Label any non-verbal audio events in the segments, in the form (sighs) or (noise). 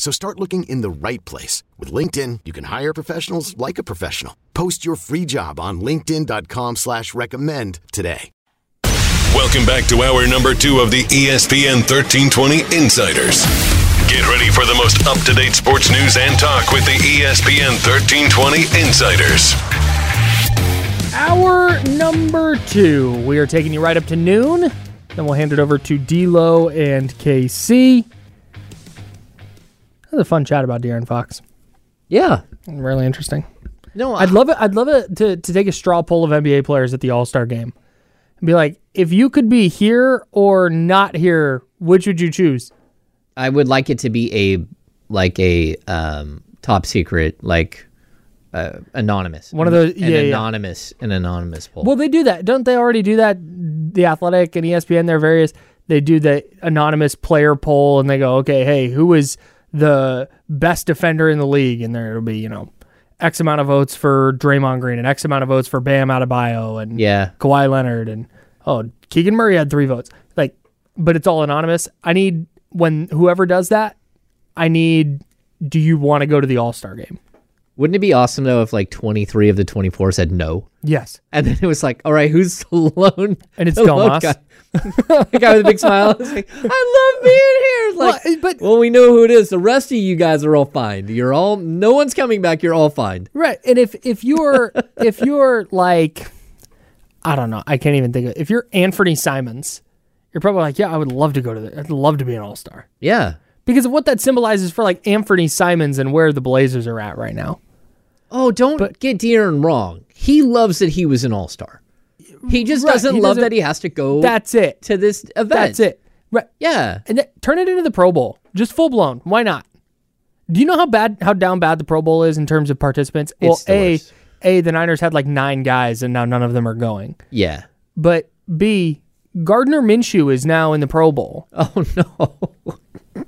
So start looking in the right place. With LinkedIn, you can hire professionals like a professional. Post your free job on linkedin.com slash recommend today. Welcome back to hour number two of the ESPN 1320 Insiders. Get ready for the most up-to-date sports news and talk with the ESPN 1320 Insiders. Hour number two. We are taking you right up to noon. Then we'll hand it over to D'Lo and KC. That was a fun chat about De'Aaron Fox. Yeah. Really interesting. No, I'd love it. I'd love it to, to take a straw poll of NBA players at the All Star game and be like, if you could be here or not here, which would you choose? I would like it to be a like a um, top secret, like uh, anonymous. One of those- an yeah, yeah. anonymous, an anonymous poll. Well, they do that, don't they? Already do that. The Athletic and ESPN, they're various. They do the anonymous player poll, and they go, okay, hey, who is the best defender in the league? And there it'll be, you know, X amount of votes for Draymond Green and X amount of votes for Bam Adebayo and yeah, Kawhi Leonard and oh, Keegan Murray had three votes. Like, but it's all anonymous. I need when whoever does that, I need. Do you want to go to the All Star game? wouldn't it be awesome though if like twenty three of the twenty four said no, Yes. and then it was like, all right, who's the lone? And it's (laughs) the lone Domas. guy? (laughs) the guy with a big smile. Like, I love being here. Like, Well, but- well, we know who it is. The rest of you guys are all fine. You're all. No one's coming back. You're all fine. Right. And if if you're if you're like I don't know, I can't even think of if you're Anfernee Simons, you're probably like, yeah, I would love to go to the I'd love to be an all-star. Yeah. Because of what that symbolizes for like Anfernee Simons and where the Blazers are at right now. Oh, don't get De'Aaron wrong. He loves that he was an all star. He just Right, doesn't he love doesn't- that he has to go That's it. to this event. That's it. Right. Yeah. And that, turn it into the Pro Bowl. Just full blown. Why not? Do you know how bad how down bad the Pro Bowl is in terms of participants? well, It's A worst. A the Niners had like 9 guys and now none of them are going. Yeah. But B Gardner Minshew is now in the Pro Bowl. (laughs) Oh no.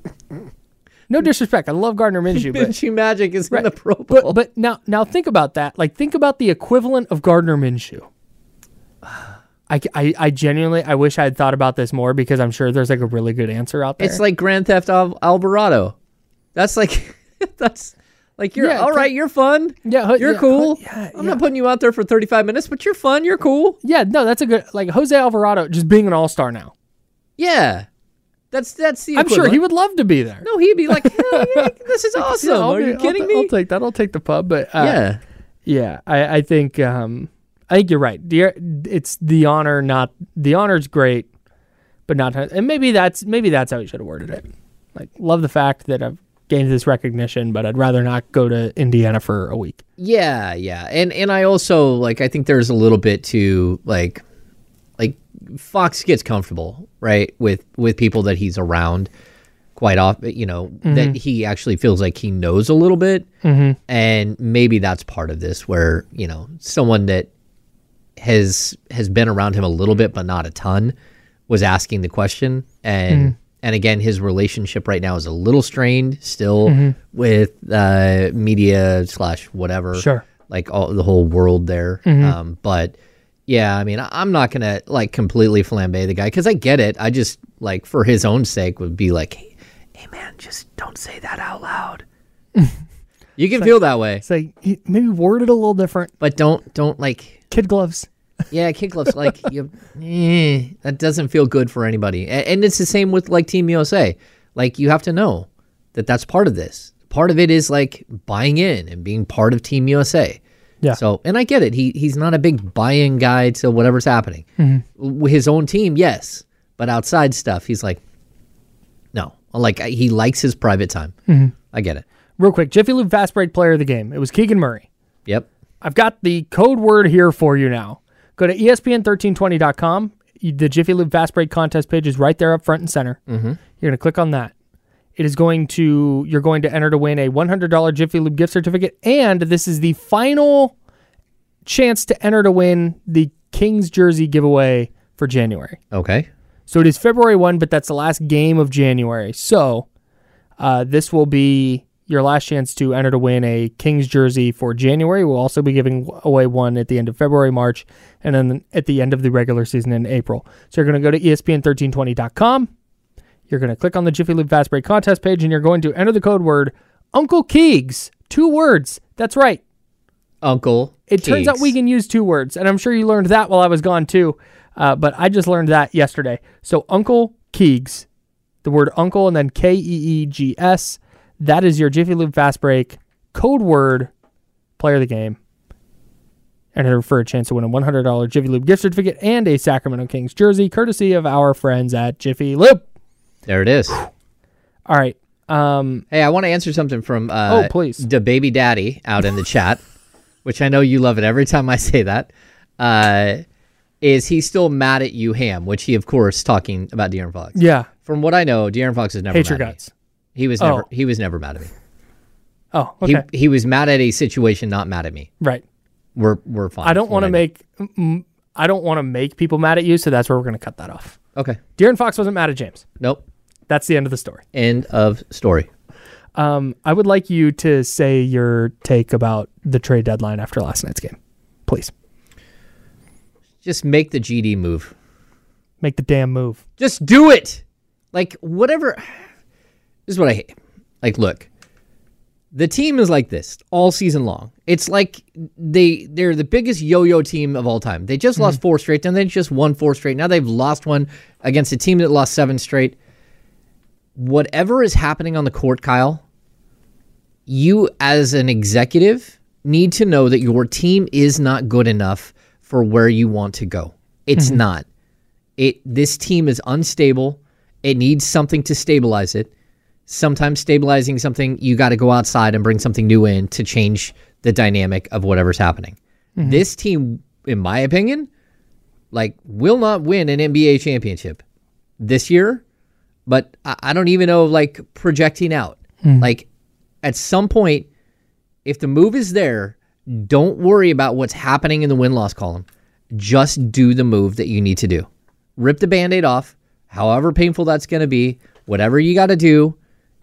No disrespect. I love Gardner Minshew, but Minshew Magic is in the Pro Bowl. but but now now think about that. Like think about the equivalent of Gardner Minshew. I, I, I genuinely I wish I had thought about this more because I'm sure there's like a really good answer out there. it's like Grand Theft Al- Alvarado. That's like (laughs) that's like you're Yeah, all right. You're fun. Yeah, you're yeah, cool. yeah, I'm not putting you out there for 35 minutes, but you're fun. You're cool. yeah, no, that's a good like Jose Alvarado just being an all star now. Yeah. That's that's the. I'm sure he would love to be there. No, he'd be like, (laughs) Hell yeah, this is (laughs) awesome. Are you I'll kidding me? I'll take that. I'll take the pub, but uh, yeah. yeah, I, I think um, I think you're right. The, it's the honor, not the honor's great, but not and maybe that's maybe that's how he should have worded it. Like, love the fact that I've gained this recognition, but I'd rather not go to Indiana for a week. Yeah, yeah. And and I also like I think there's a little bit to like like Fox gets comfortable, right, with with people that he's around quite often, you know, that he actually feels like he knows a little bit. Mm-hmm. And maybe that's part of this where, you know, someone that has has been around him a little bit but not a ton was asking the question. And and again his relationship right now is a little strained still with uh media slash whatever Sure. like all the whole world there. Um but yeah i mean i'm not gonna like completely flambe the guy because i get it. I just like for his own sake would be like hey, hey man just don't say that out loud. (laughs) You can feel that way. It's like maybe word it a little different. but don't don't like Kid gloves. yeah, kid gloves. Like you, eh, that doesn't feel good for anybody. And, and it's the same with like Team USA. Like you have to know that that's part of this. part of it is like buying in and being part of Team USA. Yeah. So, and I get it. He he's not a big buy-in guy to whatever's happening. Mm-hmm. His own team, yes, but outside stuff, he's like, no. Like he likes his private time. Mm-hmm. I get it. Real quick, Jiffy Lube Fast Break player of the game. It was Keegan Murray. Yep. I've got the code word here for you now. Go to E ESPN1320.com. The Jiffy Lube Fast Break contest page is right there up front and center. Mm-hmm. You're going to click on that. It is going to, you're going to enter to win a $100 Jiffy Lube gift certificate. And this is the final chance to enter to win the Kings jersey giveaway for January. Okay. So it is February 1, but that's the last game of January. So uh, this will be your last chance to enter to win a Kings jersey for January. We'll also be giving away one at the end of February, March, and then at the end of the regular season in April. So you're going to go to E ESPN1320.com. You're going to click on the Jiffy Lube Fast Break contest page, and you're going to enter the code word Uncle Keegs. Two words. That's right. Uncle. It turns out we can use two words, and I'm sure you learned that while I was gone too. Uh, but I just learned that yesterday. So Uncle Keegs, the word uncle, and then K E E G S. That is your Jiffy Lube Fast Break code word. Player of the game. And enter for a chance to win a $100 Jiffy Lube gift certificate and a Sacramento Kings jersey, courtesy of our friends at Jiffy Lube. There it is. All right. Um, Hey, I want to answer something from uh, Oh, please. the baby daddy out in the chat, (laughs) which I know you love it every time I say that. Uh, is he still mad at you, Ham? Which he, of course, talking about De'Aaron Fox. yeah. From what I know, De'Aaron Fox is never Hate mad your guts. He was Oh. never. He was never mad at me. Oh, okay. He he was mad at a situation, not mad at me. right. We're we're fine. I don't want to make I don't want to make people mad at you, so that's where we're going to cut that off. Okay. De'Aaron Fox wasn't mad at James. Nope. That's the end of the story. End of story. Um, I would like you to say your take about the trade deadline after last night's game, please. Just make the GD move. Make the damn move. Just do it. Like whatever. This is what I hate. Like, look, the team is like this all season long. It's like they they're the biggest yo-yo team of all time. They just lost mm-hmm. four straight, then they just won four straight. Now they've lost one against a team that lost seven straight. Whatever is happening on the court, Kyle, you as an executive need to know that your team is not good enough for where you want to go. It's mm-hmm. not. It this team is unstable. It needs something to stabilize it. Sometimes stabilizing something, you got to go outside and bring something new in to change the dynamic of whatever's happening. Mm-hmm. This team, in my opinion, like will not win an NBA championship this year, but I, I don't even know like projecting out. Hmm. Like at some point, if the move is there, don't worry about what's happening in the win loss column. Just do the move that you need to do. Rip the band aid off, however painful that's going to be, whatever you got to do.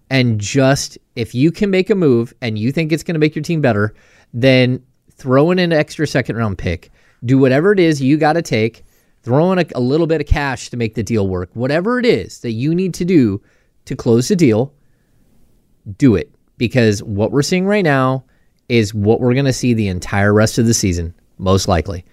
And just, if you can make a move and you think it's going to make your team better, then throw in an extra second round pick. Do whatever it is you got to take. Throw in a, a little bit of cash to make the deal work. Whatever it is that you need to do to close the deal, do it because what we're seeing right now is what we're going to see the entire rest of the season, most likely.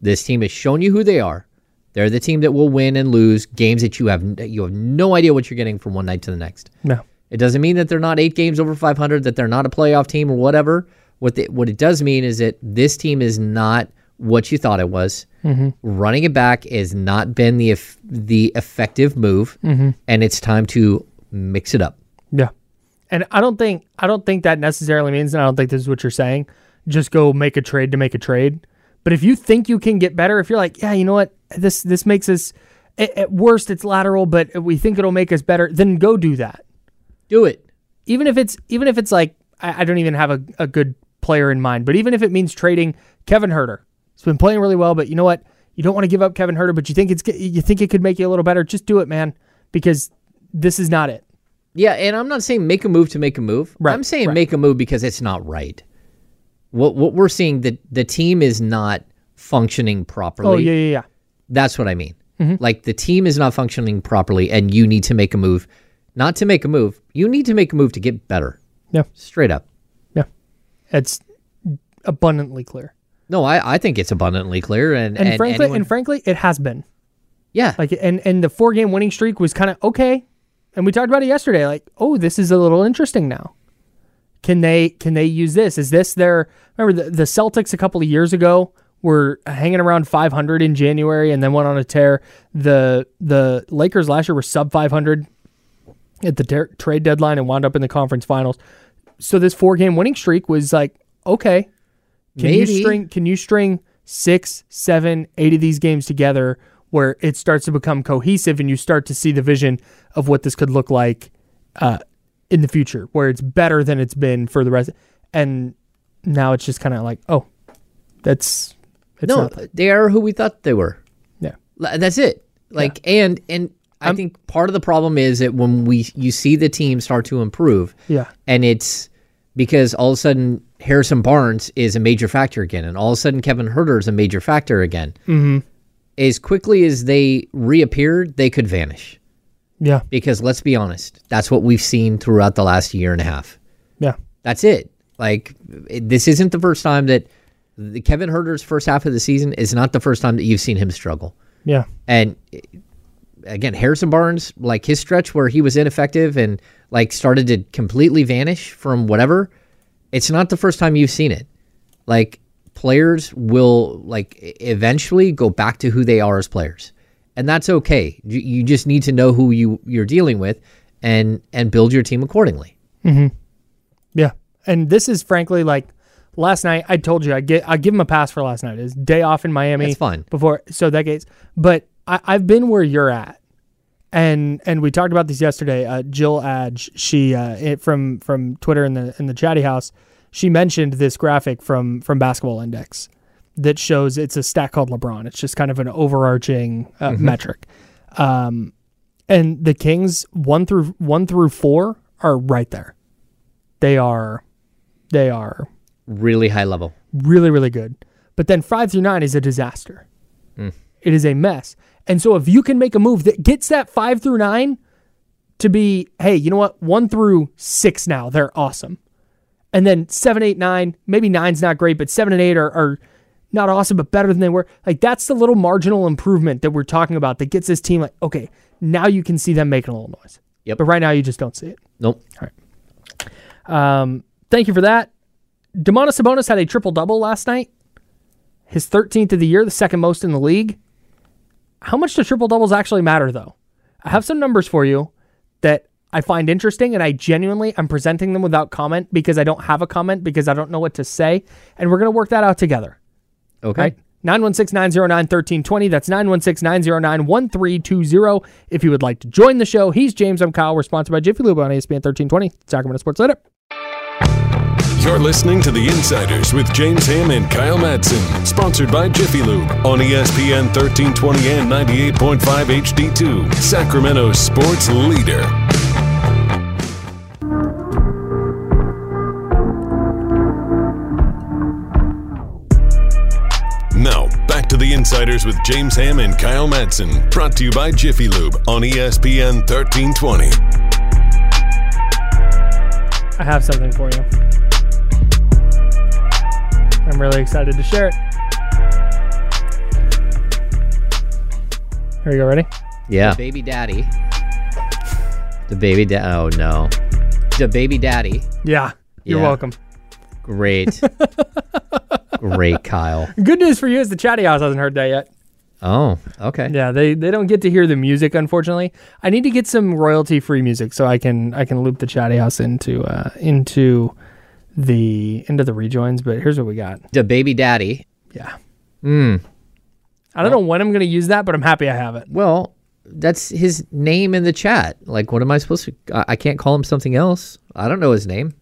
This team has shown you who they are. They're the team that will win and lose games that you have you have no idea what you're getting from one night to the next. No. It doesn't mean that they're not eight games over 500, that they're not a playoff team or whatever. What the, what it does mean is that this team is not what you thought it was. Mm-hmm. Running it back has not been the eff- the effective move, mm-hmm. and it's time to mix it up. Yeah. And I don't think I don't think that necessarily means and I don't think this is what you're saying. Just go make a trade to make a trade. But if you think you can get better, if you're like, yeah, you know what, this this makes us at, at worst it's lateral, but we think it'll make us better, then go do that. Do it. Even if it's even if it's like I, I don't even have a, a good player in mind, but even if it means trading Kevin Huerter, he's been playing really well, but you know what, you don't want to give up Kevin Huerter, but you think it's you think it could make you a little better. Just do it, man, because this is not it. Yeah, and I'm not saying make a move to make a move. Right, I'm saying right. make a move because it's not right. What what we're seeing that the team is not functioning properly. Oh yeah, yeah, yeah. That's what I mean. Mm-hmm. Like the team is not functioning properly, and you need to make a move. Not to make a move, you need to make a move to get better. Yeah. Straight up. Yeah. It's abundantly clear. No, I, I think it's abundantly clear, and And, frankly anyone- and frankly, it has been. yeah, Like and and the four game winning streak was kind of okay. And we talked about it yesterday like, "Oh, this is a little interesting now." Can they can they use this? Is this their remember the, the Celtics a couple of years ago were hanging around 500 in January and then went on a tear. The the Lakers last year were sub 500 at the ter- trade deadline and wound up in the conference finals. So this four game winning streak was like okay. Can Maybe. you string can you string six, seven, eight of these games together where it starts to become cohesive and you start to see the vision of what this could look like uh, in the future, where it's better than it's been for the rest. And now it's just kind of like, oh, that's it's no, they are who we thought they were. yeah, That's it. Like and and I think part of the problem is that when we you see the team start to improve, yeah, and it's because all of a sudden Harrison Barnes is a major factor again, and all of a sudden Kevin Huerter is a major factor again. Mm-hmm. As quickly as they reappeared, they could vanish. yeah, Because let's be honest, that's what we've seen throughout the last year and a half. yeah, That's it. Like it, this isn't the first time that the Kevin Huerter's first half of the season is not the first time that you've seen him struggle. yeah, And again, Harrison Barnes, like his stretch where he was ineffective and like started to completely vanish from whatever, it's not the first time you've seen it. Like players will like eventually go back to who they are as players. And that's okay. You, you just need to know who you you're dealing with and and build your team accordingly. Mm-hmm. yeah. And this is frankly like last night. I told you I get I give him a pass for last night. His day off in Miami. That's fine. Before so that gates, but I, I've been where you're at. And and we talked about this yesterday. Uh, Jill Adge, she uh, it, from from Twitter in the in the chatty house, she mentioned this graphic from from Basketball Index that shows it's a stat called LeBron. It's just kind of an overarching uh, metric. Um, and the Kings one through one through four are right there. They are, they are Really high level. really, really good. But then five through nine is a disaster. It is a mess. And so if you can make a move that gets that five through nine to be, hey, you know what? One through six now, they're awesome. And then seven, eight, nine, maybe nine's not great, but seven and eight are, are not awesome, but better than they were. Like that's the little marginal improvement that we're talking about that gets this team like, okay, now you can see them making a little noise. Yep. But right now you just don't see it. Nope. Um, thank you for that. Domantas Sabonis had a triple double last night. His 13th of the year, the second most in the league. How much do triple doubles actually matter, though? I have some numbers for you that I find interesting, and I genuinely am presenting them without comment because I don't have a comment because I don't know what to say, and we're gonna work that out together. Okay. Right? 916 909 1320. That's 916 909 1320. If you would like to join the show, he's James. I'm Kyle. We're sponsored by Jiffy Lube on ESPN 1320, Sacramento Sports Later. You're listening to The Insiders with James Ham and Kyle Madsen, sponsored by Jiffy Lube on ESPN 1320 and 98.5 HD2, Sacramento sports leader. Now, back to The Insiders with James Ham and Kyle Madsen, brought to you by Jiffy Lube on ESPN 1320. I have something for you. I'm really excited to share it. Here you go. Ready? Yeah. baby daddy. The baby dad. Oh no. The baby daddy. Yeah. You're Yeah. welcome. Great. (laughs) Great, Kyle. Good news for you is the chatty house hasn't heard that yet. Oh, okay. Yeah, they, they don't get to hear the music, unfortunately. I need to get some royalty free music so I can I can loop the chatty house into uh, into the end of the rejoins. But here's what we got. The baby daddy. Yeah. Hmm. I don't know when I'm gonna use that, but I'm happy I have it. Well, that's his name in the chat. Like, what am I supposed to? I, can't call him something else. I don't know his name.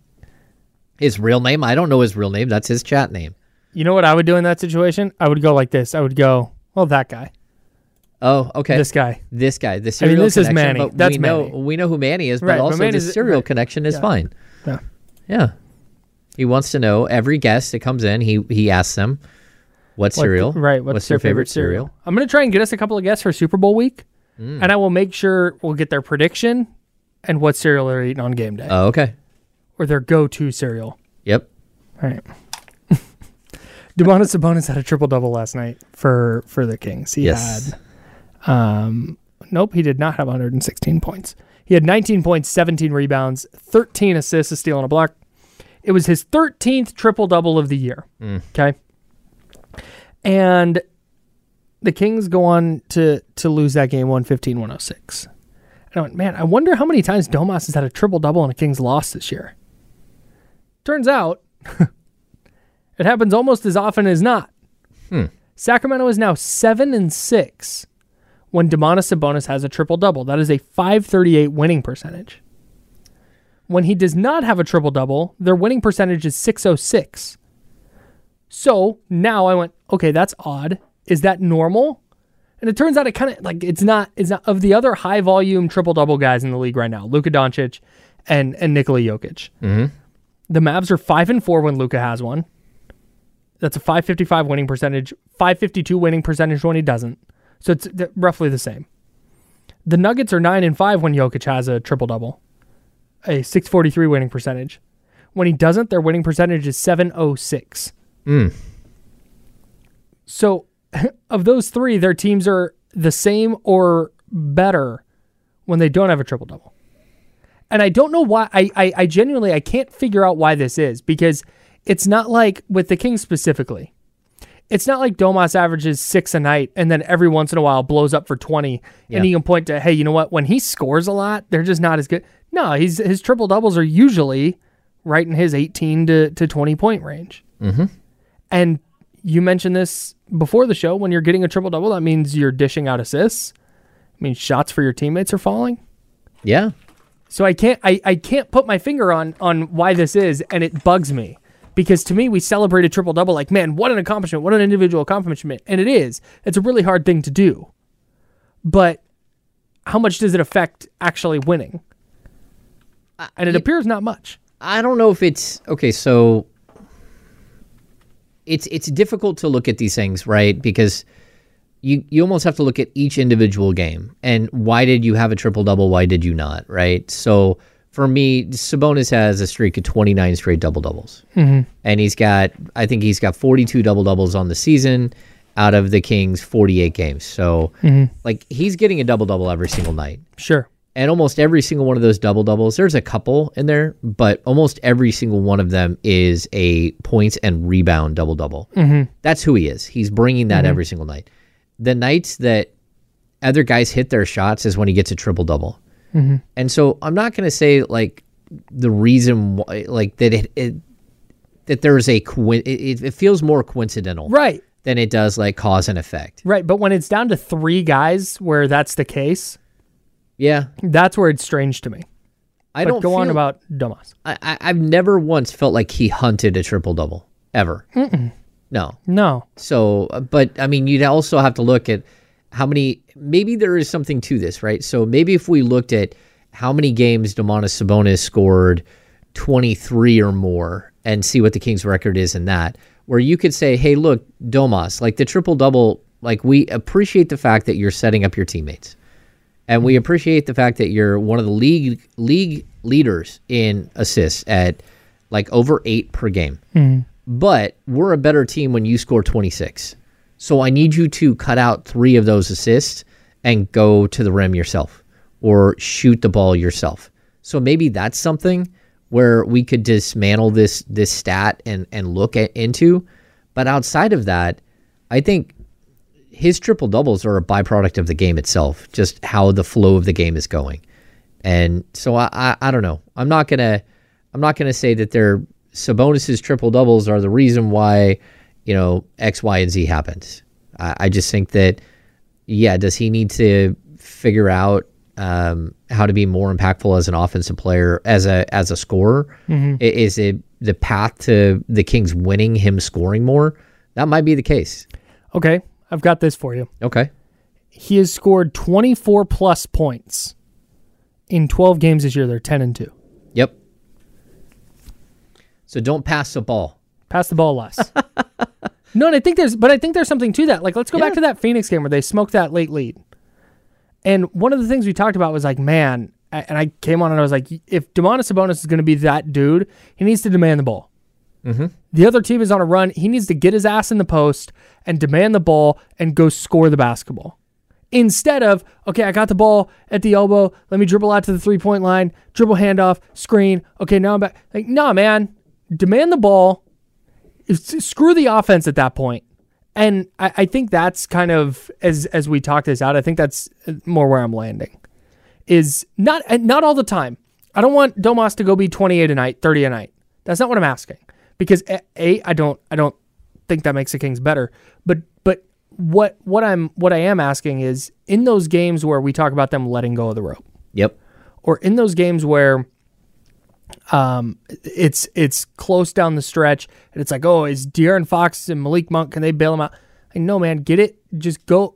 His real name? I don't know his real name. That's his chat name. You know what I would do in that situation? I would go like this. I would go, well, that guy, Oh, okay. this guy. This guy, the I mean, serial this is Manny. but That's we know Manny. we know who Manny is, but Right, but also the serial right. connection is Yeah. fine. Yeah. Yeah. He wants to know every guest that comes in. He he asks them what What- cereal, right. What's, their, favorite, cereal? I'm going to try and get us a couple of guests for Super Bowl week, Mm. and I will make sure we'll get their prediction and what cereal they're eating on game day Oh, okay. or their go to cereal. Yep. All right. (laughs) Domantas Sabonis had a triple double last night for for the Kings. He Yes. had, um, nope, he did not have 116 points. He had 19 points, 17 rebounds, 13 assists, a steal, and a block. It was his 13th triple double of the year. Mm. Okay. And the Kings go on to to lose that game 115 106. And I went, man, I wonder how many times Domas has had a triple double and a Kings loss this year. Turns out (laughs) it happens almost as often as not. Hmm. Sacramento is now seven and six when Domantas Sabonis has a triple double. That is a 538 winning percentage. When he does not have a triple double, their winning percentage is 606. So now I went, okay, that's odd. Is that normal? And it turns out it kind of like it's not. It's not of the other high volume triple double guys in the league right now. Luka Doncic and and Nikola Jokic. Mm-hmm. The Mavs are five and four when Luka has one. That's a 555 winning percentage, 552 winning percentage when he doesn't. So it's roughly the same. The Nuggets are 9 and 5 when Jokic has a triple double, a 643 winning percentage. When he doesn't, their winning percentage is 706. Hmm. So (laughs) of those three, their teams are the same or better when they don't have a triple double. And I don't know why I, I I genuinely I can't figure out why this is because it's not like with the Kings specifically. It's not like Domas averages six a night and then every once in a while blows up for twenty Yeah. and he can point to, hey, you know what? When he scores a lot, they're just not as good. No, he's his triple doubles are usually right in his eighteen to, to twenty point range. Mm-hmm. And you mentioned this before the show. When you're getting a triple double, that means you're dishing out assists. I mean, shots for your teammates are falling. Yeah. So I can't I, I can't put my finger on on why this is, and it bugs me because to me we celebrated triple double like man what an accomplishment what an individual accomplishment and it is it's a really hard thing to do, but how much does it affect actually winning? And it you- appears not much. I don't know if it's okay. So it's it's difficult to look at these things, right? Because you you almost have to look at each individual game and why did you have a triple double? Why did you not? Right. So for me, Sabonis has a streak of 29 straight double doubles, mm-hmm. and he's got I think he's got 42 double doubles on the season out of the Kings 48 games. So like he's getting a double double every single night Sure. And almost every single one of those double doubles there's a couple in there but almost every single one of them is a points and rebound double double mm-hmm. that's who he is he's bringing that every single night the nights that other guys hit their shots is when he gets a triple double and so i'm not going to say like the reason why like that it, it that there's a coin it, it feels more coincidental Right. than it does like cause and effect Right. But when it's down to three guys where that's the case, yeah that's where it's strange to me. i But don't go on about Domas. I, I, I've never once felt like he hunted a triple double ever. No. No. So, uh, but I mean, you'd also have to look at how many. Maybe there is something to this, right? So maybe if we looked at how many games Domantas Sabonis scored, twenty three or more, and see what the Kings' record is in that, where you could say, "Hey, look, Domas, like the triple double, like we appreciate the fact that you're setting up your teammates." And we appreciate the fact that you're one of the league league leaders in assists at like over eight per game. Mm-hmm. But we're a better team when you score 26. So I need you to cut out three of those assists and go to the rim yourself or shoot the ball yourself. So maybe that's something where we could dismantle this this stat and and look at into. But outside of that, I think his triple doubles are a byproduct of the game itself, just how the flow of the game is going. And so I, I, I don't know. I'm not gonna I'm not gonna say that they're Sabonis's triple doubles are the reason why you know X, Y, and Z happens. I, I just think that yeah, does he need to figure out um, how to be more impactful as an offensive player, as a as a scorer? I- Is it the path to the Kings winning him scoring more? That might be the case. Okay. I've got this for you. Okay. He has scored 24 plus points in 12 games this year. They're 10 and 2. Yep. So don't pass the ball. Pass the ball less. (laughs) no, and I think there's, but I think there's something to that. Like, let's go back to that Phoenix game where they smoked that late lead. And one of the things we talked about was like, man, and I came on and I was like, if Domantas Sabonis is going to be that dude, he needs to demand the ball. Mm-hmm. The other team is on a run. He needs to get his ass in the post and demand the ball and go score the basketball. Instead of, okay, I got the ball at the elbow. Let me dribble out to the three point line, dribble handoff, screen. Okay, now I'm back. Like, nah, man. demand the ball, screw the offense at that point. And I, I think that's kind of as as we talk this out. I think that's more where I'm landing. Is not not all the time. I don't want Domas to go be 28 a night, 30 a night. That's not what I'm asking. Because a, I don't I don't think that makes the Kings better. But but what what I'm what I am asking is in those games where we talk about them letting go of the rope, Yep. or in those games where um it's it's close down the stretch and it's like, oh, is De'Aaron Fox and Malik Monk can they bail him out? Like, no, man, get it. Just go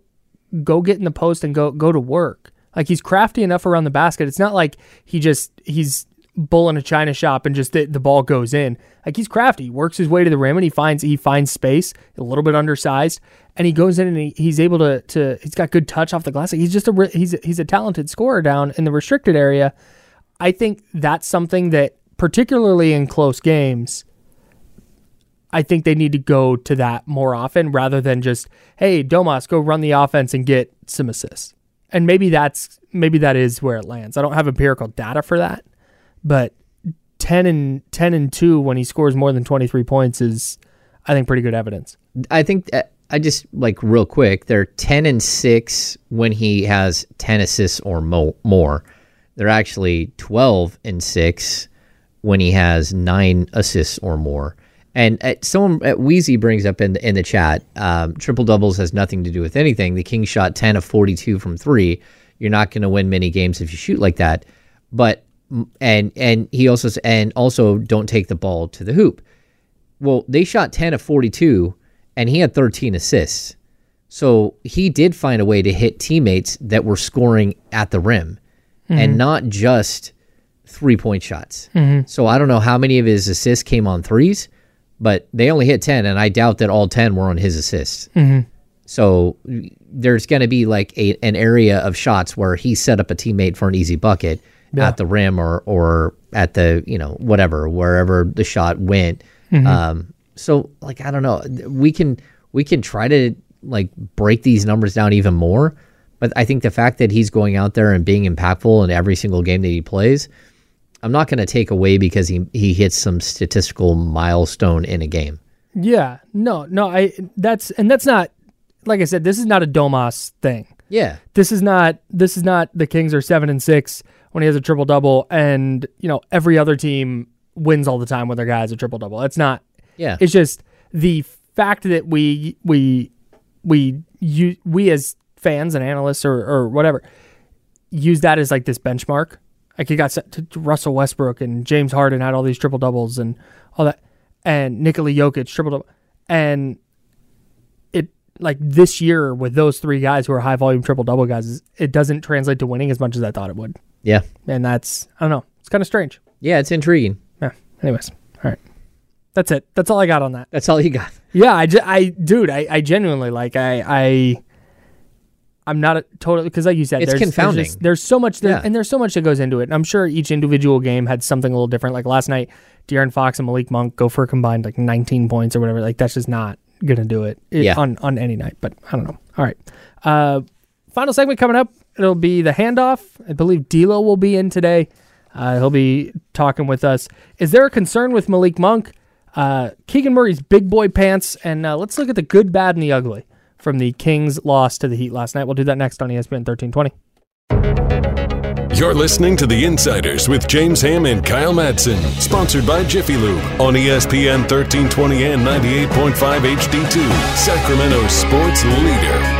go get in the post and go go to work. Like he's crafty enough around the basket. It's not like he just he's bull in a china shop and just the, the ball goes in. Like he's crafty. He works his way to the rim and he finds he finds space, a little bit undersized, and he goes in and he, he's able to to he's got good touch off the glass. Like he's just a he's he's a talented scorer down in the restricted area. I think that's something that particularly in close games I think they need to go to that more often rather than just, hey, Domas, go run the offense and get some assists. And maybe that's maybe that is where it lands. I don't have empirical data for that, but 10 and 10 and 2 when he scores more than 23 points is I think pretty good evidence. I think uh, I just like real quick. They're ten and six when he has ten assists or mo- more. They're actually twelve and six when he has nine assists or more. And uh, someone at Wheezy brings up in the, in the chat, um, triple doubles has nothing to do with anything. The Kings shot ten of forty two from three. You're not going to win many games if you shoot like that. But and and he also and also don't take the ball to the hoop. Well, they shot 10 of 42 and he had 13 assists. So he did find a way to hit teammates that were scoring at the rim and mm-hmm. not just three point shots. Mm-hmm. So I don't know how many of his assists came on threes, but they only hit 10, and I doubt that all 10 were on his assists. Mm-hmm. So there's going to be like a, an area of shots where he set up a teammate for an easy bucket at the rim or, or at the, you know, whatever, wherever the shot went. Um, so like, I don't know, we can, we can try to like break these numbers down even more. But I think the fact that he's going out there and being impactful in every single game that he plays, I'm not going to take away because he, he hits some statistical milestone in a game. Yeah. No, no, I that's and that's not like I said, this is not a Domas thing. Yeah. This is not this is not the Kings are 7 and 6 when he has a triple double and, you know, every other team wins all the time when their guy has a triple double. It's not Yeah. It's just the fact that we we we you we as fans and analysts or or whatever use that as like this benchmark. Like you got set to to Russell Westbrook and James Harden had all these triple doubles and all that, and Nikola Jokic triple double, and it like this year with those three guys who are high volume triple double guys, it doesn't translate to winning as much as I thought it would, yeah. and that's I don't know, it's kind of strange. Yeah. It's intriguing. Yeah. Anyways, all right, that's it. That's all I got on that. That's all you got. Yeah, I, ge- I dude, I, I genuinely like I I I'm not a totally because like you said, It's there's, there's confounding. just- There's, so much that, Yeah. and there's so much that goes into it. And I'm sure each individual game had something a little different. Like last night, De'Aaron Fox and Malik Monk go for a combined like 19 points or whatever. Like that's just not gonna do it, it- Yeah. on on any night. But I don't know. All right, uh, final segment coming up. It'll be the handoff. I believe D'Lo will be in today. Uh, he'll be talking with us. Is there a concern with Malik Monk? Uh, Keegan Murray's big boy pants, and uh, let's look at the good, bad, and the ugly from the Kings' loss to the Heat last night. We'll do that next on ESPN 1320. You're listening to The Insiders with James Ham and Kyle Madsen, sponsored by Jiffy Lube on ESPN 1320 and 98.5 HD2, Sacramento sports leader.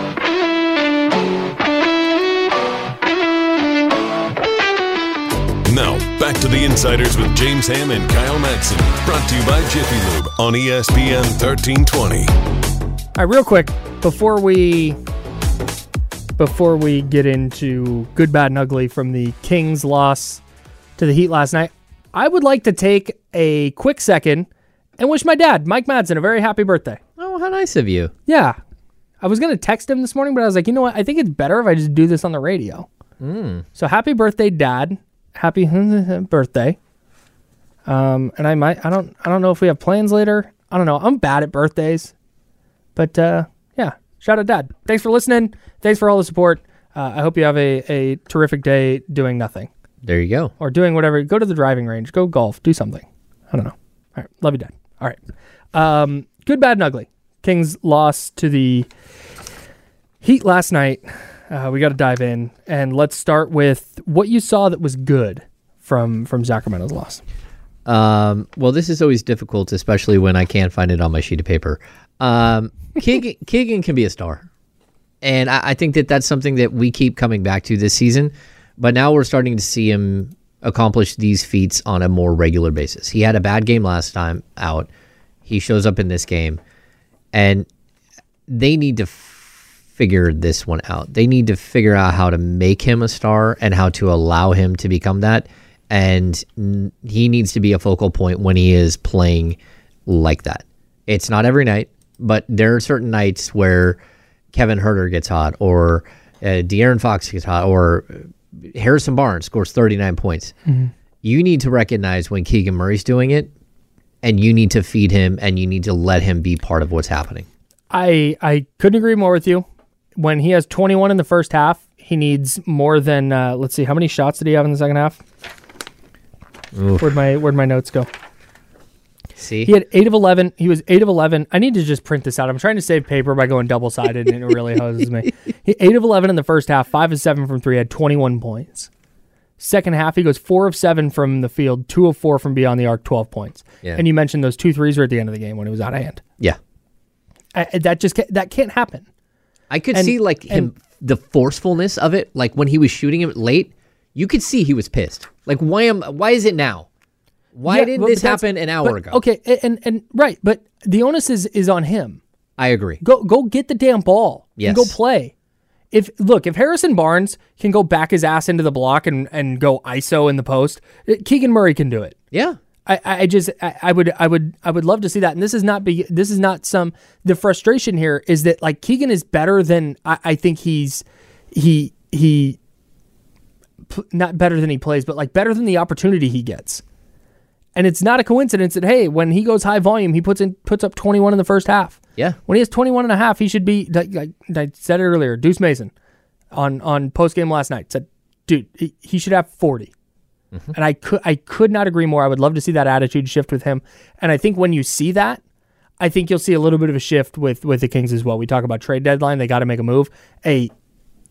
Now, back to the Insiders with James Ham and Kyle Madsen. Brought to you by Jiffy Lube on ESPN 1320. All right, real quick before we before we get into good, bad, and ugly from the Kings' loss to the Heat last night, I would like to take a quick second and wish my dad, Mike Madsen, a very happy birthday. Oh, how nice of you. Yeah, I was gonna text him this morning, but I was like, you know what? I think it's better if I just do this on the radio. Hmm. So happy birthday, Dad! Happy (laughs) birthday. Um, and I might, I don't, I don't know if we have plans later. I don't know. I'm bad at birthdays, but uh, yeah. Shout out, Dad. Thanks for listening. Thanks for all the support. Uh, I hope you have a, a terrific day doing nothing There you go. or doing whatever. Go to the driving range. Go golf. Do something. I don't know. All right. Love you, Dad. All right. Um, good, bad, and ugly. Kings lost to the Heat last night. Uh, we got to dive in and let's start with what you saw that was good from from Sacramento's loss. Um, well, this is always difficult, especially when I can't find it on my sheet of paper. Um, (laughs) Keegan, Keegan can be a star. And I, I think that that's something that we keep coming back to this season. But now we're starting to see him accomplish these feats on a more regular basis. He had a bad game last time out. He shows up in this game. And they need to f- figure this one out. They need to figure out how to make him a star and how to allow him to become that. And he needs to be a focal point when he is playing like that. It's not every night, but there are certain nights where Kevin Huerter gets hot, or uh, De'Aaron Fox gets hot, or uh, Harrison Barnes scores 39 points. You need to recognize when Keegan Murray's doing it, and you need to feed him, and you need to let him be part of what's happening. I I couldn't agree more with you. When he has 21 in the first half, he needs more than uh, let's see how many shots did he have in the second half? Where'd my where'd my notes go? See, He had eight of 11. He was eight of 11. I need to just print this out. I'm trying to save paper by going double sided, and it really hoses me. (laughs) He eight of 11 in the first half, five of seven from three, had 21 points. Second half, he goes four of seven from the field, two of four from beyond the arc, 12 points. Yeah. And you mentioned those two threes were at the end of the game when it was out of hand. yeah, I, that just that can't happen. I could And- see like him and- the forcefulness of it. Like when he was shooting it late, you could see he was pissed. Like why am why is it now? Why Yeah, didn't this happen an hour but- ago? Okay, and and right, but the onus is is on him. I agree. Go go get the damn ball and go play. If look, if Harrison Barnes can go back his ass into the block and and go ISO in the post, Keegan Murray can do it. Yeah, I, I just I, I would I would I would love to see that. And this is not be this is not some the frustration here is that like Keegan is better than I, I think he's he he p- not better than he plays, but like better than the opportunity he gets. And it's not a coincidence that hey, when he goes high volume, he puts in puts up 21 in the first half. Yeah. When he has 21 and a half, he should be like, like I said it earlier, Deuce Mason on on post game last night said, dude, he, he should have 40. And I could I could not agree more. I would love to see that attitude shift with him. And I think when you see that, I think you'll see a little bit of a shift with with the Kings as well. We talk about trade deadline; they got to make a move. A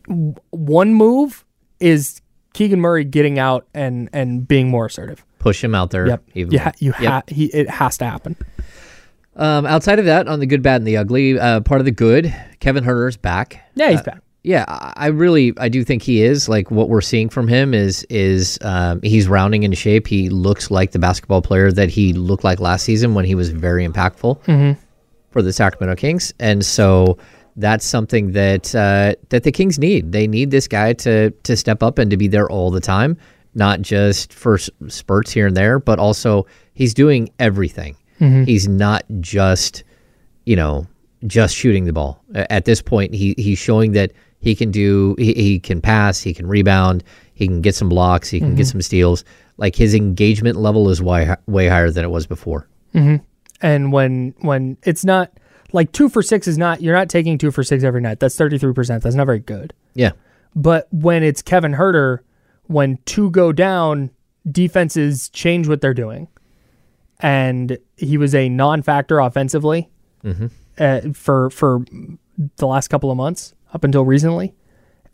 one move is Keegan Murray getting out and and being more assertive. push him out there. Yep, even you more. ha- Yep. he it has to happen. Um, outside of that, on the good, bad, and the ugly, uh, part of the good, Kevin Huerter's back. Yeah, he's Uh, back. Yeah, I really, I do think he is. Like what we're seeing from him is, is um, he's rounding in shape. He looks like the basketball player that he looked like last season when he was very impactful for the Sacramento Kings. And so that's something that uh, that the Kings need. They need this guy to to step up and to be there all the time, not just for spurts here and there, but also he's doing everything. He's not just, you know, just shooting the ball. At this point, he he's showing that he can do. He, he can pass. He can rebound. He can get some blocks. He can get mm-hmm. some steals. Like his engagement level is way way higher than it was before. Mm-hmm. And when when it's not like two for six is not you're not taking two for six every night. That's thirty three percent. That's not very good. Yeah, But when it's Kevin Huerter, when two go down, defenses change what they're doing. And he was a non-factor offensively mm-hmm. uh, for for the last couple of months up until recently.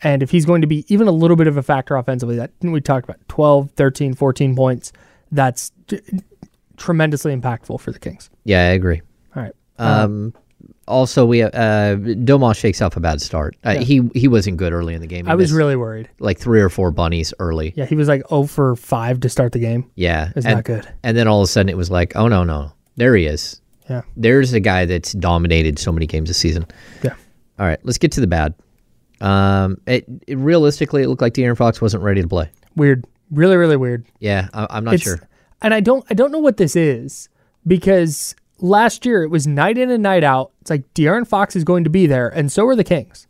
And if he's going to be even a little bit of a factor offensively, that we talked about 12, 13, 14 points, that's t- tremendously impactful for the Kings. yeah, I agree. All right. Um, also, we uh, Domas shakes off a bad start. Uh, He he wasn't good early in the game. He I was really worried. like three or four bunnies early. Yeah, he was like 0 for 5 to start the game. Yeah, It's not good. And then all of a sudden, it was like, oh no, no, there he is. Yeah. There's a guy that's dominated so many games this season. Yeah. All right, let's get to the bad. Um, it, it realistically, it looked like De'Aaron Fox wasn't ready to play. Weird. Really, really weird. Yeah, I, I'm not It's- sure. And I don't I don't know what this is because last year it was night in and night out. It's like De'Aaron Fox is going to be there, and so are the Kings.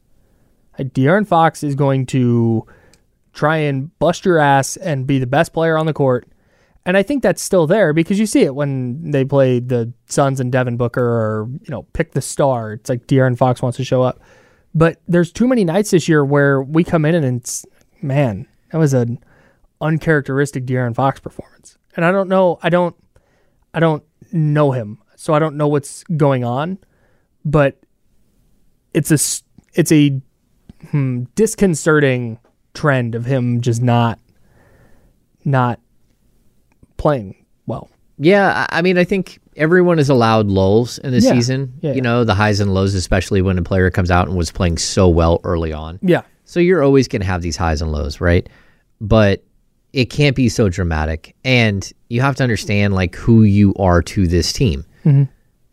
Like De'Aaron Fox is going to try and bust your ass and be the best player on the court. And I think that's still there because you see it when they play the Suns and Devin Booker or, you know, pick the star. It's like De'Aaron Fox wants to show up. But there's too many nights this year where we come in and it's, man, that was an uncharacteristic De'Aaron Fox performance. And I don't know, I don't, I don't know him, so I don't know what's going on. But it's a, it's a hmm, disconcerting trend of him just not, not playing well. Yeah, I mean, I think everyone is allowed lulls in the Yeah. season. Yeah, you yeah. know, the highs and lows, especially when a player comes out and was playing so well early on. Yeah. So you're always going to have these highs and lows, right? But it can't be so dramatic. And you have to understand like who you are to this team. Mm-hmm.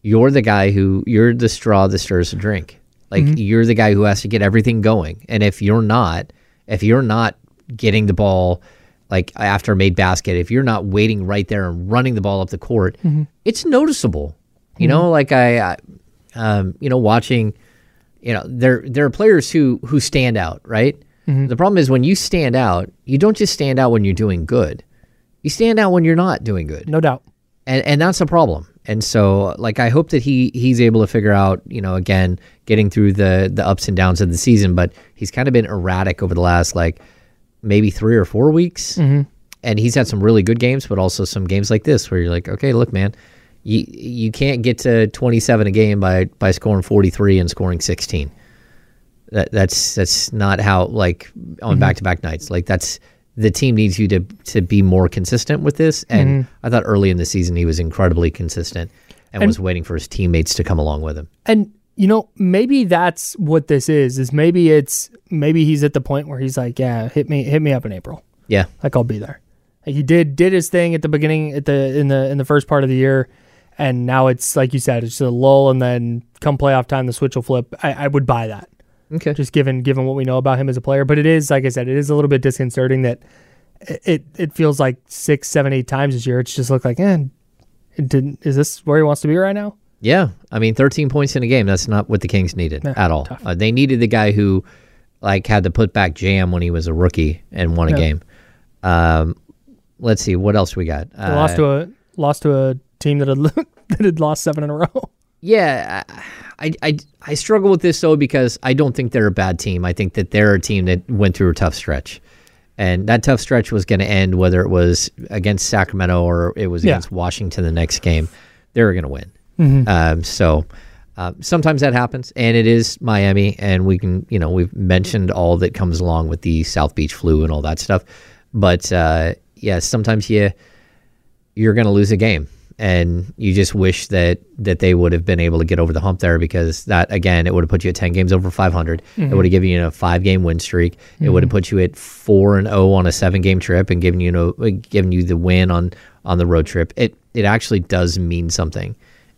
You're the guy who you're the straw that stirs the drink. Like mm-hmm. you're the guy who has to get everything going. And if you're not, if you're not getting the ball like after a made basket, if you're not waiting right there and running the ball up the court, mm-hmm. it's noticeable. You know, mm-hmm. like I, I um, you know, watching you know there there are players who who stand out right? Mm-hmm. The problem is when you stand out you don't just stand out when you're doing good. You stand out when you're not doing good. No doubt. and and that's a problem. And so like i hope that he he's able to figure out you know again getting through the the ups and downs of the season but he's kind of been erratic over the last like maybe three or four weeks. Mm-hmm. And he's had some really good games but also some games like this where you're like okay look man you you can't get to 27 a game by by scoring 43 and scoring 16 that that's that's not how like on back to back nights. Like that's the team needs you to to be more consistent with this. And mm-hmm. I thought early in the season he was incredibly consistent and, And- was waiting for his teammates to come along with him. And you know, maybe that's what this is. Is maybe it's maybe he's at the point where he's like, yeah, hit me, hit me up in April. yeah Like I'll be there. Like he did did his thing at the beginning at the in the in the first part of the year, and now it's like you said, it's just a lull, and then come playoff time, the switch will flip. I, I would buy that. okay just given given what we know about him as a player. But it is, like I said, it is a little bit disconcerting that it it, feels like six, seven, eight times this year. It's just looked like, eh, it didn't. Is this where he wants to be right now? Yeah, I mean, 13 points in a game. That's not what the Kings needed Yeah, at all. Uh, they needed the guy who, like, had to put back jam when he was a rookie and won a game. Um, let's see what else we got. They lost to a lost to a team that had (laughs) that had lost seven in a row. (laughs) Yeah, I, I, I struggle with this though because I don't think they're a bad team. I think that they're a team that went through a tough stretch, and that tough stretch was going to end whether it was against Sacramento or it was Yeah. against Washington the next game. They were going to win. Um, so uh, sometimes that happens, and it is Miami, and we can you know we've mentioned all that comes along with the South Beach flu and all that stuff, but uh, yeah, sometimes you you're going to lose a game and you just wish that that they would have been able to get over the hump there because that again it would have put you at 10 games over 500 it would have given you a five game win streak. It would have put you at 4 and 0 on a seven game trip and given you know given you the win on on the road trip. It it actually does mean something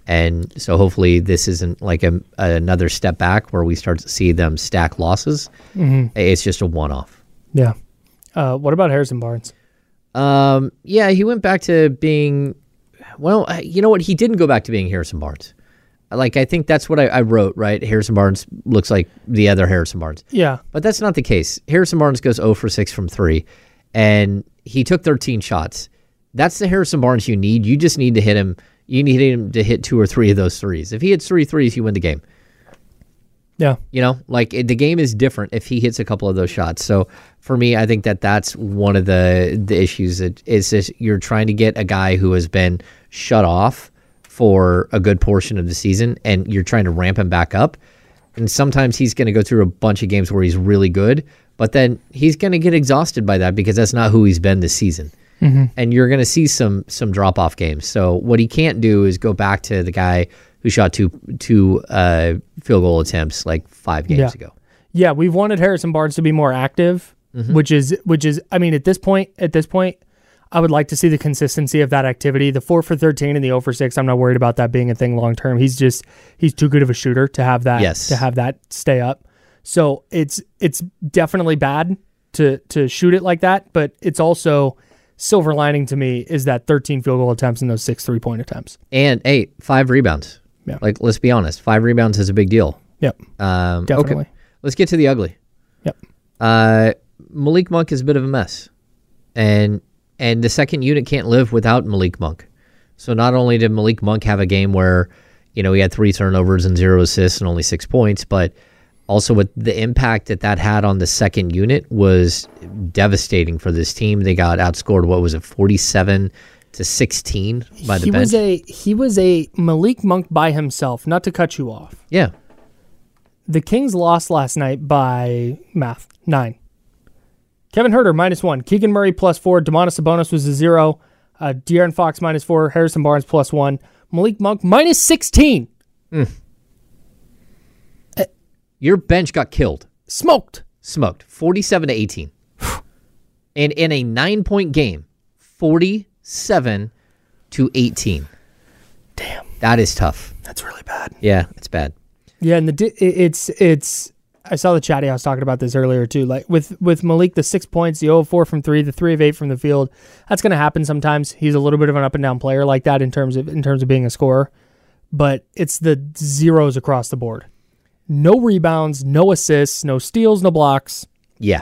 and so hopefully this isn't like a, another step back where we start to see them stack losses it's just a one off Yeah. Uh, what about Harrison Barnes? Um, yeah, he went back to being. Well, uh, you know what? He didn't go back to being Harrison Barnes. Like I think that's what I, I wrote. Right, Harrison Barnes looks like the other Harrison Barnes. Yeah. But that's not the case. Harrison Barnes goes 0 for 6 from 3, and he took 13 shots. That's the Harrison Barnes you need. You just need to hit him. You need him to hit two or three of those threes. If he hits three threes, you win the game. Yeah. You know, like it, the game is different if he hits a couple of those shots. So for me, I think that that's one of the the issues. That is just you're trying to get a guy who has been shut off for a good portion of the season, and you're trying to ramp him back up. And sometimes he's going to go through a bunch of games where he's really good, but then he's going to get exhausted by that because that's not who he's been this season. And you're going to see some some drop off games. So what he can't do is go back to the guy who shot two two uh, field goal attempts like five games Yeah. ago. Yeah, we've wanted Harrison Barnes to be more active, Mm-hmm. which is which is I mean at this point at this point I would like to see the consistency of that activity. The 4 for 13 and the 0 for 6, I'm not worried about that being a thing long term. He's just he's too good of a shooter to have that Yes. to have that stay up. So it's it's definitely bad to to shoot it like that, but it's also silver lining to me is that 13 field goal attempts and those 6 three-point attempts. And eight, five rebounds. Yeah. Like let's be honest, five rebounds is a big deal. Yep. Um, Definitely. Okay, let's get to the ugly. Yep. Uh, Malik Monk is a bit of a mess, and and the second unit can't live without Malik Monk. So not only did Malik Monk have a game where, you know, he had three turnovers and zero assists and only six points, but also with the impact that that had on the second unit was devastating for this team. They got outscored. What was it, forty-seven to sixteen by the he bench? was a he was a Malik Monk by himself, not to cut you off. yeah, The Kings lost last night by math nine. Kevin Huerter minus one. Keegan Murray plus four. Domantas Sabonis was a zero. Uh, De'Aaron Fox minus four. Harrison Barnes plus one. Malik Monk minus sixteen. Your bench got killed. Smoked. smoked 47 to 18 (sighs) and in a nine point game 47 to 18 Damn, that is tough that's really bad. yeah it's bad Yeah, and the it's it's. I saw the chatty. I was talking about this earlier too. Like with with Malik, the six points, the 0 of 4 from three, the three of eight from the field. That's going to happen sometimes. He's a little bit of an up and down player like that in terms of in terms of being a scorer, but it's the zeros across the board. No rebounds, no assists, no steals, no blocks. yeah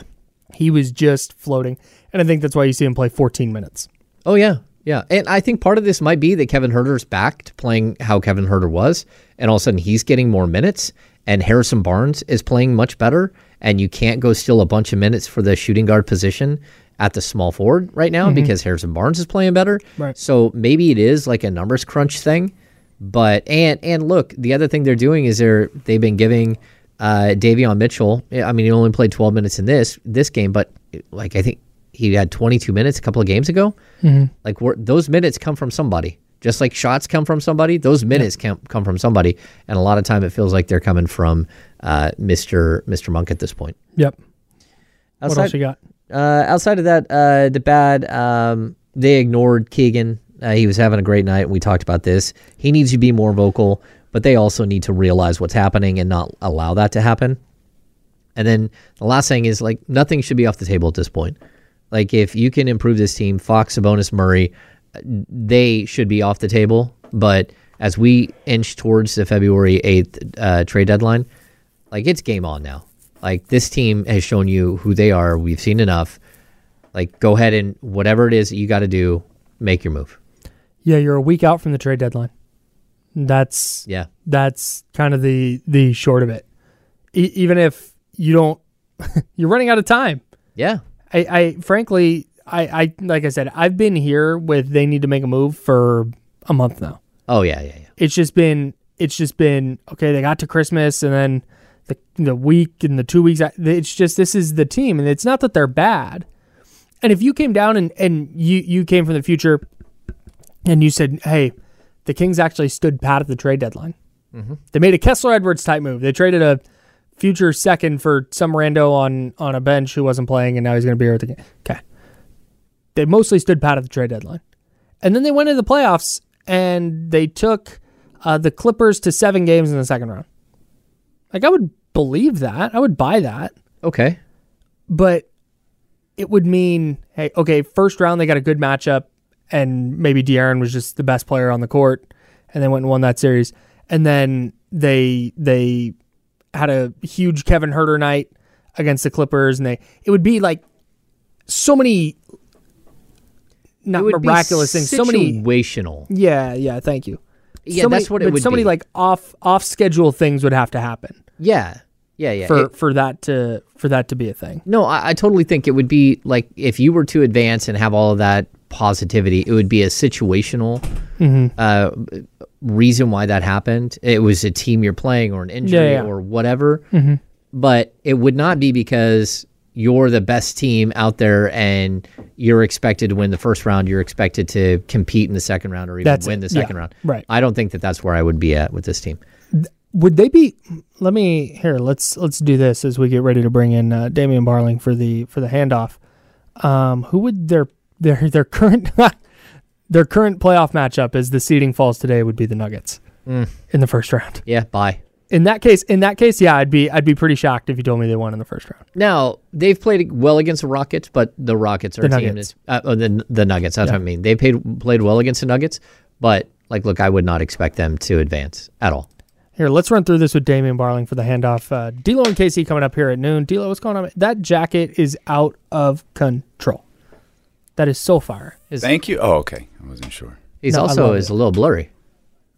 He was just floating, and I think that's why you see him play 14 minutes. oh yeah yeah and i think part of this might be that kevin huerter's back to playing how kevin huerter was and all of a sudden he's getting more minutes and harrison barnes is playing much better and you can't go steal a bunch of minutes for the shooting guard position at the small forward right now mm-hmm. because harrison barnes is playing better Right. so maybe it is like a numbers crunch thing But and and look, the other thing they're doing is they're they've been giving uh, Davion Mitchell. I mean, he only played 12 minutes in this this game, but like I think he had 22 minutes a couple of games ago. Like we're, those minutes come from somebody. Just like shots come from somebody, those minutes can come from somebody, and a lot of time it feels like they're coming from uh, Mr. Mr. Monk at this point. Yep. what Outside- else you got? uh, outside of that, uh, the bad, um, they ignored Keegan. Uh, he was having a great night. And we talked about this. He needs to be more vocal, but they also need to realize what's happening and not allow that to happen. And then the last thing is like nothing should be off the table at this point. Like if you can improve this team, Fox, Sabonis, Murray, they should be off the table. But as we inch towards the February eighth uh, trade deadline, like it's game on now. Like this team has shown you who they are. We've seen enough. Like go ahead and whatever it is that you got to do, make your move. Yeah, you're a week out from the trade deadline. That's Yeah. that's kind of the the short of it. E- even if you don't, (laughs) you're running out of time. Yeah. I, I frankly, I, I like I said, I've been here with they need to make a move for a month now. Oh yeah, yeah, yeah. It's just been, it's just been okay. They got to Christmas and then the the week and the two weeks. It's just this is the team, and it's not that they're bad. And if you came down and and you you came from the future, and you said, hey, the Kings actually stood pat at the trade deadline. They made a Kessler Edwards type move. They traded a future second for some rando on on a bench who wasn't playing, and now he's going to be here with the game. Okay. They mostly stood pat at the trade deadline, and then they went into the playoffs and they took uh, the Clippers to seven games in the second round. Like I would believe that, I would buy that, Okay. but it would mean, hey, okay, first round they got a good matchup, and maybe De'Aaron was just the best player on the court, and they went and won that series. and then they they had a huge Kevin Huerter night against the Clippers, and they it would be like so many not It would be miraculous things, so many situational. yeah yeah thank you Yeah, so that's many, what it would so many be. like off off schedule things would have to happen Yeah, yeah, yeah. for It- for that to for that to be a thing. No, I, I totally think it would be like if you were to advance and have all of that positivity, it would be a situational Mm-hmm. uh, reason why that happened. It was a team you're playing or an injury yeah. Mm-hmm. or whatever. But it would not be because you're the best team out there and you're expected to win the first round. You're expected to compete in the second round or even That's win it. the second Yeah, round. right. I don't think that that's where I would be at with this team. Would they be? Let me here. Let's let's do this as we get ready to bring in uh, Damian Barling for the for the handoff. Um, who would their their their current (laughs) their current playoff matchup as the seeding falls today would be the Nuggets Mm. in the first round. Yeah, bye. In that case, in that case, yeah, I'd be I'd be pretty shocked if you told me they won in the first round. Now they've played well against the Rockets, but the Rockets are The a team Nuggets. that's uh, oh, the the Nuggets. That's what I mean. They played played well against the Nuggets, but like, look, I would not expect them to advance at all. Here, let's run through this with Damian Barling for the handoff. Uh, D'Lo and Casey coming up here at noon. D'Lo, what's going on? That jacket is out of control. That is so fire. Thank you. Oh, okay. I wasn't sure. He's No, I also love is a little blurry.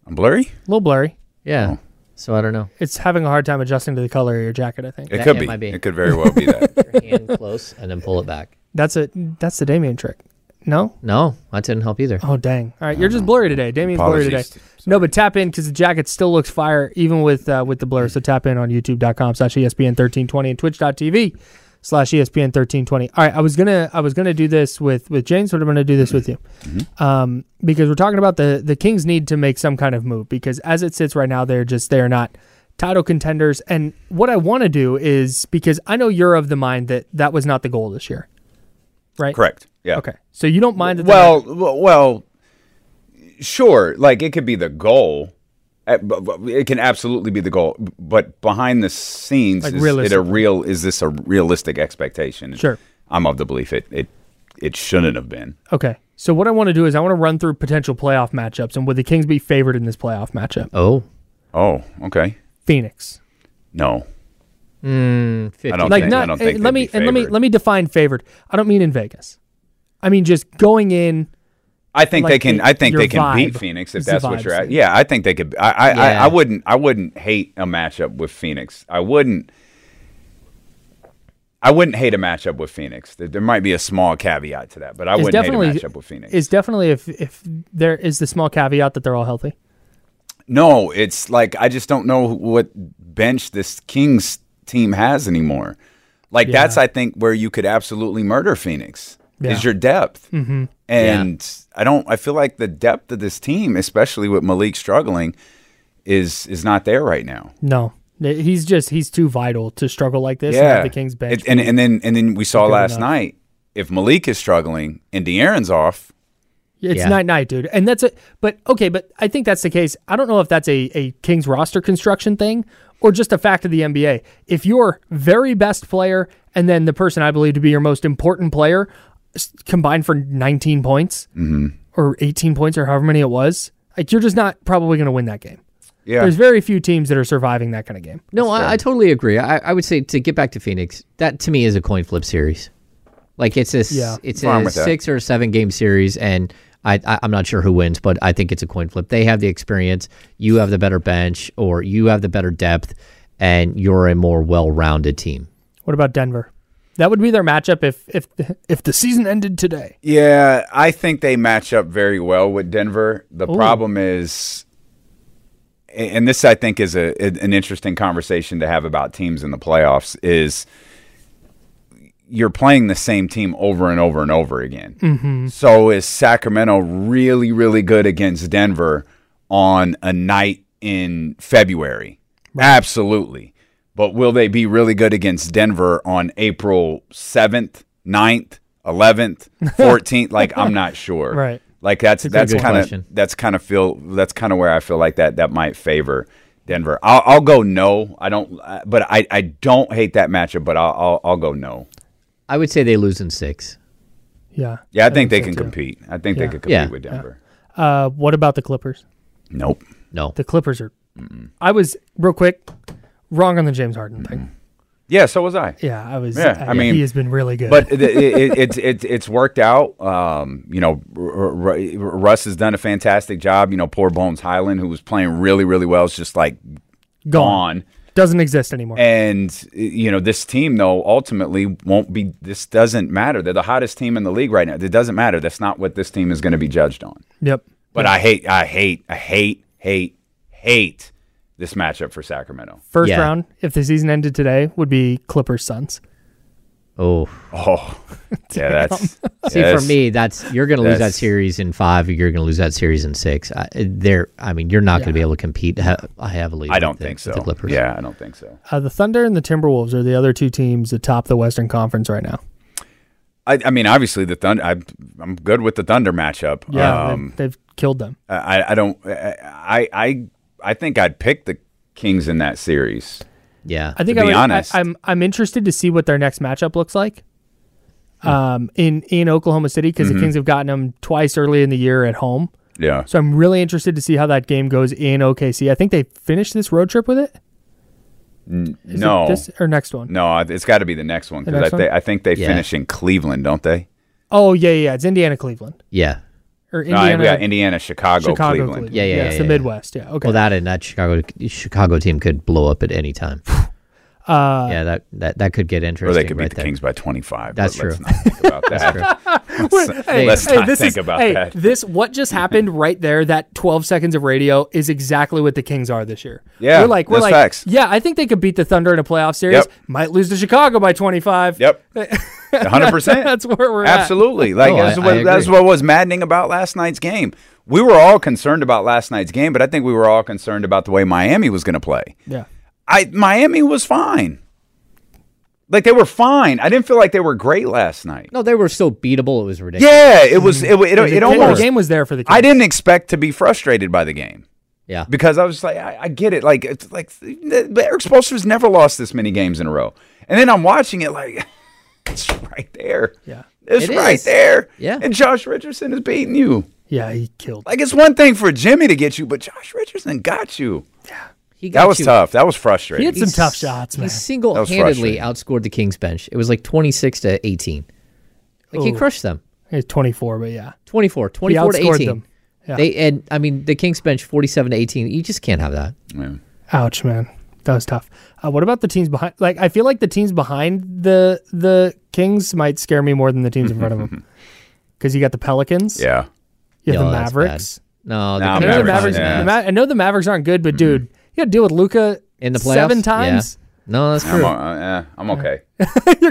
I'm blurry. A little blurry. Yeah, Oh. so I don't know. It's having a hard time adjusting to the color of your jacket. I think It That- could it be. might be. It could very well be that. (laughs) Your hand close and then pull it back. that's a that's the Damien trick. No. No, that didn't help either. Oh dang! All right, you're just blurry today. Damien's blurry today. Apologies. No, but tap in because the jacket still looks fire even with uh, with the blur. So tap in on YouTube.com slash E ESPN thirteen twenty and Twitch.tv slash ESPN thirteen twenty. All right, I was gonna I was gonna do this with with James, but I'm gonna do this with you, um, because we're talking about the the Kings need to make some kind of move because as it sits right now, they're just they're not title contenders. And what I want to do is because I know you're of the mind that that was not the goal this year, right? Correct. Yeah. Okay, so you don't mind that. Well, well, well, sure. Like it could be the goal. Uh, but- but It can absolutely be the goal, but behind the scenes, Like is it a real? Is this a realistic expectation? Sure. I'm of the belief it it it shouldn't have been. Okay. So what I want to do is I want to run through potential playoff matchups and would the Kings be favored in this playoff matchup? Oh, Oh, okay. Phoenix. No, mm, 50. I don't Like think. I don't eh, think let me and let me let me define favored. I don't mean in Vegas. I mean just going in I think like they can. the- I think they can beat Phoenix if that's what you're at. Yeah, I think they could. I I, I Yeah. I wouldn't. I wouldn't hate a matchup with Phoenix. I wouldn't. I wouldn't hate a matchup with Phoenix. There, there might be a small caveat to that, but I is wouldn't hate a matchup with Phoenix. is definitely if if there is the small caveat that they're all healthy. No, it's like I just don't know what bench this Kings team has anymore. Like Yeah. that's I think where you could absolutely murder Phoenix Yeah. is your depth. Mm-hmm. And I don't. I feel like the depth of this team, especially with Malik struggling, is is not there right now. No. He's just he's too vital to struggle like this Yeah, have the Kings bench. It- and and then and then we saw last enough. night if Malik is struggling and De'Aaron's off, It's Yeah. night night, dude. And that's it. But okay, but I think that's the case. I don't know if that's a, a Kings roster construction thing or just a fact of the NBA. If your very best player and then the person I believe to be your most important player s- combined for 19 points Mm-hmm. or 18 points or however many it was, like you're just not probably going to win that game. yeah, There's very few teams that are surviving that kind of game. No, I, I totally agree. I, I would say to get back to Phoenix, that to me is a coin flip series. Like it's a s- Yeah. it's Fine a with that. six or seven game series, and I, I I'm not sure who wins, but I think it's a coin flip. They have the experience, you have the better bench, or you have the better depth, and you're a more well rounded team. What about Denver? That would be their matchup if if if the season ended today. yeah. I think they match up very well with Denver. The problem is, and this I think is a an interesting conversation to have about teams in the playoffs is you're playing the same team over and over and over again. Mm-hmm. So is Sacramento really, really good against Denver on a night in February? Absolutely. But will they be really good against Denver on April 7th, 9th, 11th, 14th? like I'm not sure. Right. Like that's that's kind of that's kind of feel that's kind of where I feel like that that might favor Denver. I'll, I'll go no. I don't, uh, but I, I don't hate that matchup. But I'll, I'll I'll go no. I would say they lose in six. Yeah. Yeah, I, think, they so, can too. compete. I think Yeah. they could compete Yeah. with Denver. Uh, what about the Clippers? Nope. No, The Clippers are I was real quick wrong on the James Harden thing. Yeah, so was I. Yeah, I was. Yeah, I uh, mean, he has been really good. But it, it, it, (laughs) it's it's it's worked out. Um, you know, R- R- Russ has done a fantastic job. You know, poor Bones Hyland, who was playing really really well, is just like gone. doesn't exist anymore. And you know, this team though ultimately won't be. This doesn't matter. They're the hottest team in the league right now. It doesn't matter. That's not what this team is going to be judged on. yep. But I hate, I hate, I hate, hate, hate this matchup for Sacramento. First Yeah. round, if the season ended today, would be Clippers Suns. Oh, Oh, (laughs) yeah, that's (laughs) see, yes. for me, that's you're going to lose that series in five. You're going to lose that series in six. I, there, I mean, you're not going to be able to compete he- heavily. I don't the- think with so. The Clippers. Yeah, I don't think so. Uh, the Thunder and the Timberwolves are the other two teams atop the Western Conference right now. I, I mean, obviously the Thunder. I, I'm good with the Thunder matchup. Yeah, um, they've, they've killed them. I, I don't. I, I, I think I'd pick the Kings in that series. yeah. I think to I be would, honest. I, am I'm interested to see what their next matchup looks like. Um, in in Oklahoma City because Mm-hmm. the Kings have gotten them twice early in the year at home, Yeah. so I'm really interested to see how that game goes in OKC. I think they finished this road trip with it. Is it no. this or next one? no, it's got to be the next one because I, next one? thi- I think they Yeah. finish in Cleveland, don't they? Oh yeah, yeah, yeah. It's Indiana, Cleveland, yeah. Or No, Indiana, we got Indiana, Chicago, Chicago, Cleveland. Cleveland. Yeah, yeah, yeah. yeah, it's the yeah. Midwest. Yeah. Okay. Well, that and that Chicago Chicago team could blow up at any time. uh, yeah, that, that that could get interesting. Or they could beat the there. Kings by 25. That's but let's true. Not think about (laughs) that. let's Hey, (laughs) let's hey, not this think is, about hey, that. This what just happened right there. That 12 seconds of radio is exactly what the Kings are this year. Yeah, we're like we're like facts. yeah. I think they could beat the Thunder in a playoff series. Yep. Might lose to Chicago by 25. Yep. (laughs) (laughs) 100%. That's where we're at. Absolutely. Like Oh, that's, I- what, I that's what was maddening about last night's game. We were all concerned about last night's game, but I think we were all concerned about the way Miami was going to play. Yeah. I Miami was fine. Like they were fine. I didn't feel like they were great last night. No, they were so beatable. It was ridiculous. Yeah, it was. Mm-hmm. It, it, The, it, the almost. game was there for the Kings. I didn't expect to be frustrated by the game Yeah. because I was like, I, I get it. Like, it's like Erik Spoelstra's never lost this many games in a row, and then I'm watching it like it's right there. Yeah. It's It right is. there. Yeah. and Josh Richardson is beating you. Yeah, he killed. Like it's one thing for Jimmy to get you, but Josh Richardson got you. Yeah. He got That was you. tough. That was frustrating. He had some tough shots, man. He single-handedly outscored the Kings bench. It was like 26 to 18. Like he crushed them. He's 24, but yeah, 24, 24 to 18. them. Yeah. They and I mean the Kings bench 47 to 18. You just can't have that. Yeah. Ouch, man. That was tough. Uh, what about the teams behind? Like, I feel like the teams behind the the Kings might scare me more than the teams in front of them. (laughs) Because you got the Pelicans, Yeah. you have Yo, the Mavericks. No, the Nah, I know the Mavericks. yeah. the Ma- I know the Mavericks aren't good, but dude, you got to deal with Luka in the playoffs seven Yeah. times. No, that's I'm, uh, eh, I'm okay. (laughs)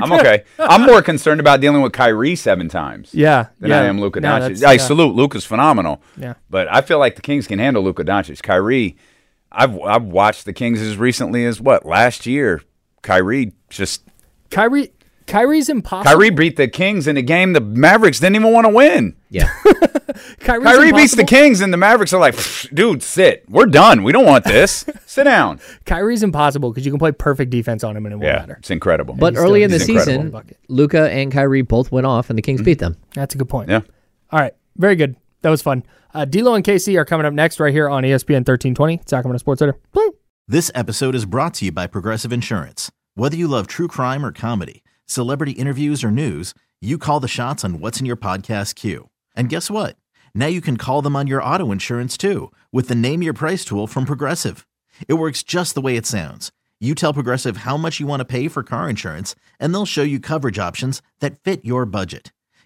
I'm okay. I'm (laughs) more concerned about dealing with Kyrie seven times. Yeah, than yeah. I am Luka Doncic. that's- I yeah. salute Luka's phenomenal. Yeah. But I feel like the Kings can handle Luka Doncic. Kyrie, I've I've watched the Kings as recently as what last year. Kyrie just Kyrie, Kyrie's impossible. Kyrie beat the Kings in a game the Mavericks didn't even want to win. Yeah. (laughs) Kyrie's Kyrie beats the. Kings and the Mavericks are like, dude, sit. We're done. We don't want this. (laughs) sit down. Kyrie's impossible because you can play perfect defense on him and it won't Yeah, matter. it's incredible. But early still- in the season, Luka and Kyrie both went off and the Kings mm-hmm. beat them. That's a good point. yeah. All right. Very good. That was fun. Uh, D'Lo and KC are coming up next right here on ESPN 1320, Sacramento Sports Center. This episode is brought to you by Progressive Insurance. Whether you love true crime or comedy, celebrity interviews or news, you call the shots on what's in your podcast queue. And guess what? Now you can call them on your auto insurance too with the Name Your Price tool from Progressive. It works just the way it sounds. You tell Progressive how much you want to pay for car insurance, and they'll show you coverage options that fit your budget.